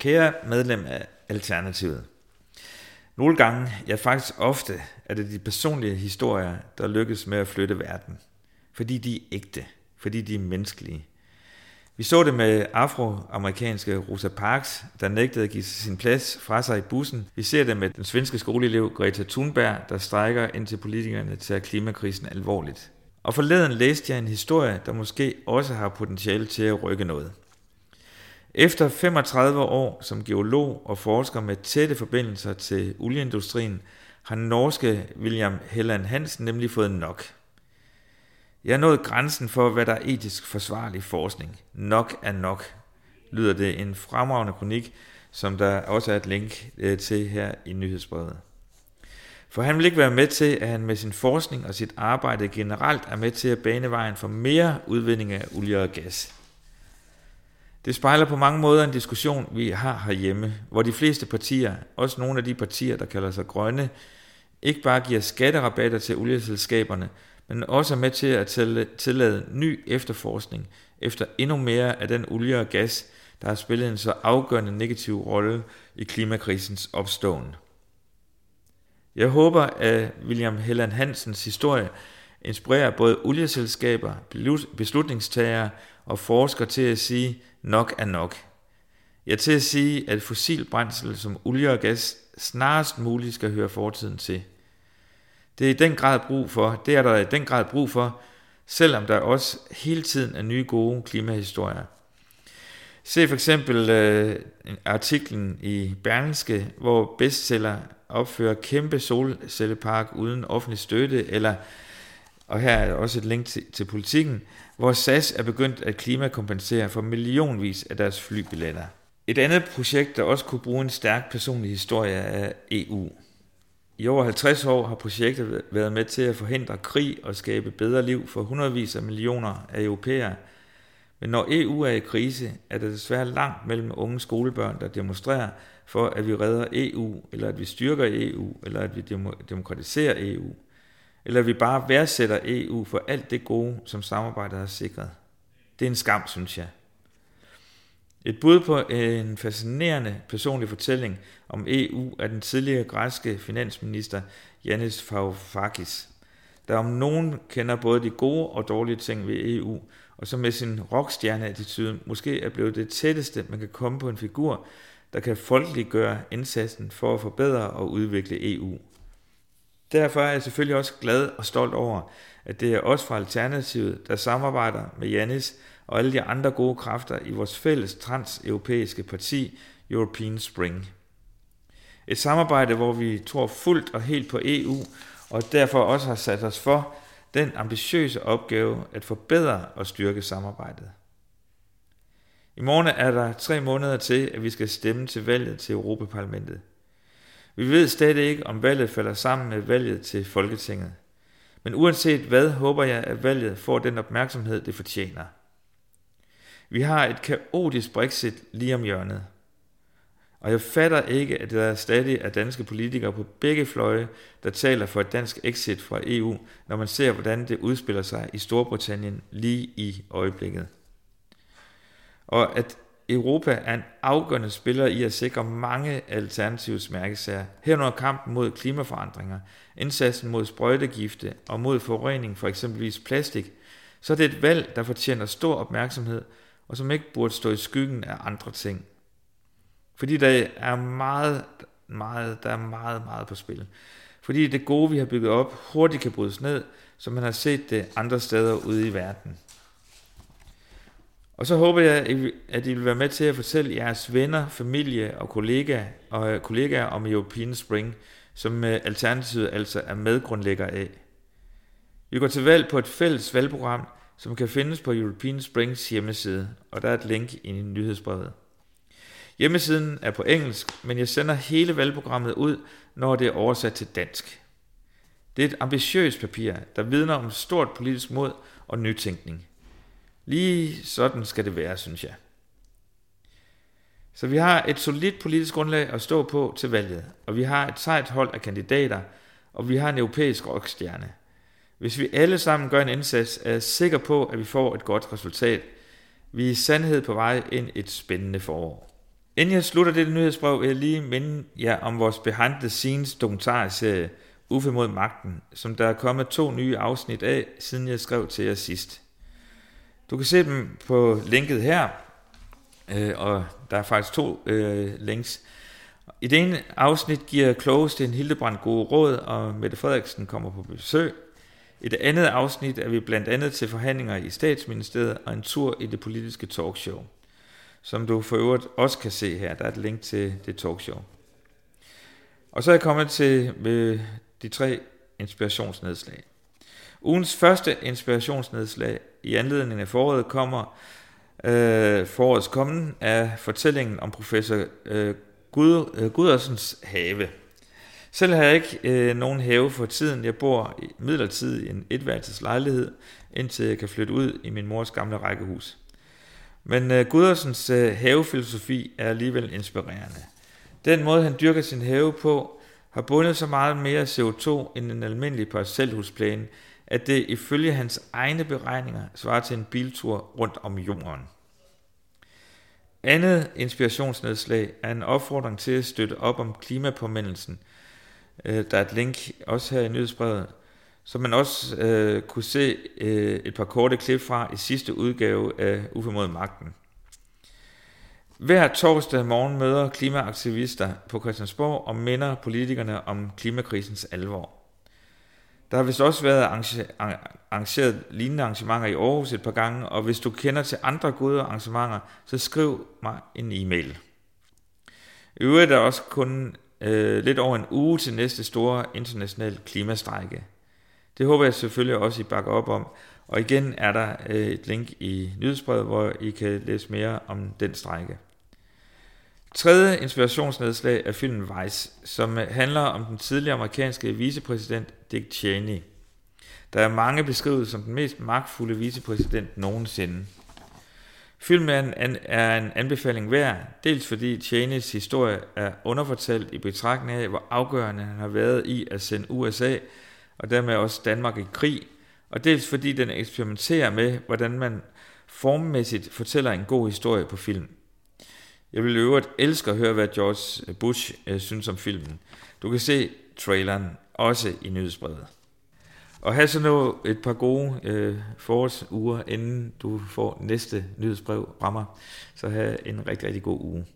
Kære medlem af Alternativet. Nogle gange, ja faktisk ofte, er det de personlige historier, der lykkes med at flytte verden. Fordi de er ægte. Fordi de er menneskelige. Vi så det med afroamerikanske Rosa Parks, der nægtede at give sin plads fra sig i bussen. Vi ser det med den svenske skoleelev Greta Thunberg, der strækker ind til politikerne til at klimakrisen alvorligt. Og forleden læste jeg en historie, der måske også har potentiale til at rykke noget. Efter 35 år som geolog og forsker med tætte forbindelser til olieindustrien, har norske William Helland Hansen nemlig fået nok. Jeg er nået grænsen for, hvad der er etisk forsvarlig forskning. Nok er nok, lyder det en fremragende kronik, som der også er et link øh, til her i nyhedsbrevet. For han vil ikke være med til, at han med sin forskning og sit arbejde generelt er med til at bane vejen for mere udvinding af olie og gas. Det spejler på mange måder en diskussion, vi har herhjemme, hvor de fleste partier, også nogle af de partier, der kalder sig grønne, ikke bare giver skatterabatter til olieselskaberne, men også er med til at tillade ny efterforskning efter endnu mere af den olie og gas, der har spillet en så afgørende negativ rolle i klimakrisens opståen. Jeg håber, at William Helland Hansens historie inspirerer både olieselskaber, beslutningstagere og forsker til at sige, nok er nok. Jeg til at sige, at fossil brændsel som olie og gas snarest muligt skal høre fortiden til. Det er i den grad brug for, det er der i den grad brug for, selvom der også hele tiden er nye gode klimahistorier. Se for eksempel øh, artiklen i Berlingske, hvor bestseller opfører kæmpe solcellepark uden offentlig støtte, eller, og her er også et link til, til politikken, hvor SAS er begyndt at klimakompensere for millionvis af deres flybilletter. Et andet projekt, der også kunne bruge en stærk personlig historie, er EU. I over 50 år har projektet været med til at forhindre krig og skabe bedre liv for hundredvis af millioner af europæere. Men når EU er i krise, er det desværre langt mellem unge skolebørn, der demonstrerer for, at vi redder EU, eller at vi styrker EU, eller at vi demokratiserer EU, eller vi bare værdsætter EU for alt det gode, som samarbejdet har sikret. Det er en skam, synes jeg. Et bud på en fascinerende personlig fortælling om EU er den tidligere græske finansminister Yanis Varoufakis, der om nogen kender både de gode og dårlige ting ved EU, og som med sin rockstjerneattitude måske er blevet det tætteste, man kan komme på en figur, der kan folkeliggøre indsatsen for at forbedre og udvikle EU. Derfor er jeg selvfølgelig også glad og stolt over, at det er os fra Alternativet, der samarbejder med Janis og alle de andre gode kræfter i vores fælles transeuropæiske parti, European Spring. Et samarbejde, hvor vi tror fuldt og helt på EU, og derfor også har sat os for den ambitiøse opgave at forbedre og styrke samarbejdet. I morgen er der tre måneder til, at vi skal stemme til valget til Europaparlamentet. Vi ved stadig ikke, om valget falder sammen med valget til Folketinget. Men uanset hvad, håber jeg, at valget får den opmærksomhed, det fortjener. Vi har et kaotisk Brexit lige om hjørnet. Og jeg fatter ikke, at der stadig er danske politikere på begge fløje, der taler for et dansk exit fra EU, når man ser, hvordan det udspiller sig i Storbritannien lige i øjeblikket. Og at Europa er en afgørende spiller i at sikre mange alternative mærkesager, herunder kampen mod klimaforandringer, indsatsen mod sprøjtegifte og mod forurening for eksempelvis plastik, så er det et valg, der fortjener stor opmærksomhed, og som ikke burde stå i skyggen af andre ting. Fordi der er meget, meget, der er meget, meget på spil. Fordi det gode, vi har bygget op, hurtigt kan brydes ned, som man har set det andre steder ude i verden. Og så håber jeg, at I vil være med til at fortælle jeres venner, familie og kollegaer, og øh, kollegaer om European Spring, som øh, Alternativet altså er medgrundlægger af. Vi går til valg på et fælles valgprogram, som kan findes på European Springs hjemmeside, og der er et link i nyhedsbrevet. Hjemmesiden er på engelsk, men jeg sender hele valgprogrammet ud, når det er oversat til dansk. Det er et ambitiøst papir, der vidner om stort politisk mod og nytænkning. Lige sådan skal det være, synes jeg. Så vi har et solidt politisk grundlag at stå på til valget, og vi har et sejt hold af kandidater, og vi har en europæisk rockstjerne. Hvis vi alle sammen gør en indsats, er jeg sikker på, at vi får et godt resultat. Vi er i sandhed på vej ind et spændende forår. Inden jeg slutter dette nyhedsbrev, vil jeg lige minde jer om vores Behind the Scenes dokumentarserie Uffe mod magten, som der er kommet to nye afsnit af, siden jeg skrev til jer sidst. Du kan se dem på linket her, øh, og der er faktisk to øh, links. I det ene afsnit giver Klogesten Hildebrand gode råd, og Mette Frederiksen kommer på besøg. I det andet afsnit er vi blandt andet til forhandlinger i statsministeriet og en tur i det politiske talkshow, som du for øvrigt også kan se her. Der er et link til det talkshow. Og så er jeg kommet til med de tre inspirationsnedslag. Ugens første inspirationsnedslag i anledning af foråret kommer øh, forårets kommen af fortællingen om professor øh, Gud, øh, Gudersens have. Selv har jeg ikke øh, nogen have for tiden. Jeg bor i i en etværelses lejlighed, indtil jeg kan flytte ud i min mors gamle rækkehus. Men øh, Gudersens øh, havefilosofi er alligevel inspirerende. Den måde, han dyrker sin have på, har bundet så meget mere CO2 end en almindelig parcelhusplæne, at det ifølge hans egne beregninger svarer til en biltur rundt om jorden. Andet inspirationsnedslag er en opfordring til at støtte op om klimapåmindelsen. Øh, der er et link også her i nyhedsbrevet, som man også øh, kunne se øh, et par korte klip fra i sidste udgave af Uffe mod magten. Hver torsdag morgen møder klimaaktivister på Christiansborg og minder politikerne om klimakrisens alvor. Der har vist også været arrangeret lignende arrangementer i Aarhus et par gange, og hvis du kender til andre gode arrangementer, så skriv mig en e-mail. I øvrigt er der også kun øh, lidt over en uge til næste store internationale klimastrække. Det håber jeg selvfølgelig også, I bakker op om. Og igen er der øh, et link i nyhedsbrevet, hvor I kan læse mere om den strække. Tredje inspirationsnedslag er filmen Vice, som øh, handler om den tidligere amerikanske vicepræsident Dick Cheney. Der er mange beskrevet som den mest magtfulde vicepræsident nogensinde. Filmen er en, en anbefaling værd, dels fordi Cheneys historie er underfortalt i betragtning af, hvor afgørende han har været i at sende USA og dermed også Danmark i krig, og dels fordi den eksperimenterer med, hvordan man formmæssigt fortæller en god historie på film. Jeg vil øvrigt elske at høre, hvad George Bush øh, synes om filmen. Du kan se traileren også i nyhedsbrevet. Og have så nu et par gode øh, forårsuger, inden du får næste nyhedsbrev fra mig. Så have en rigtig, rigtig god uge.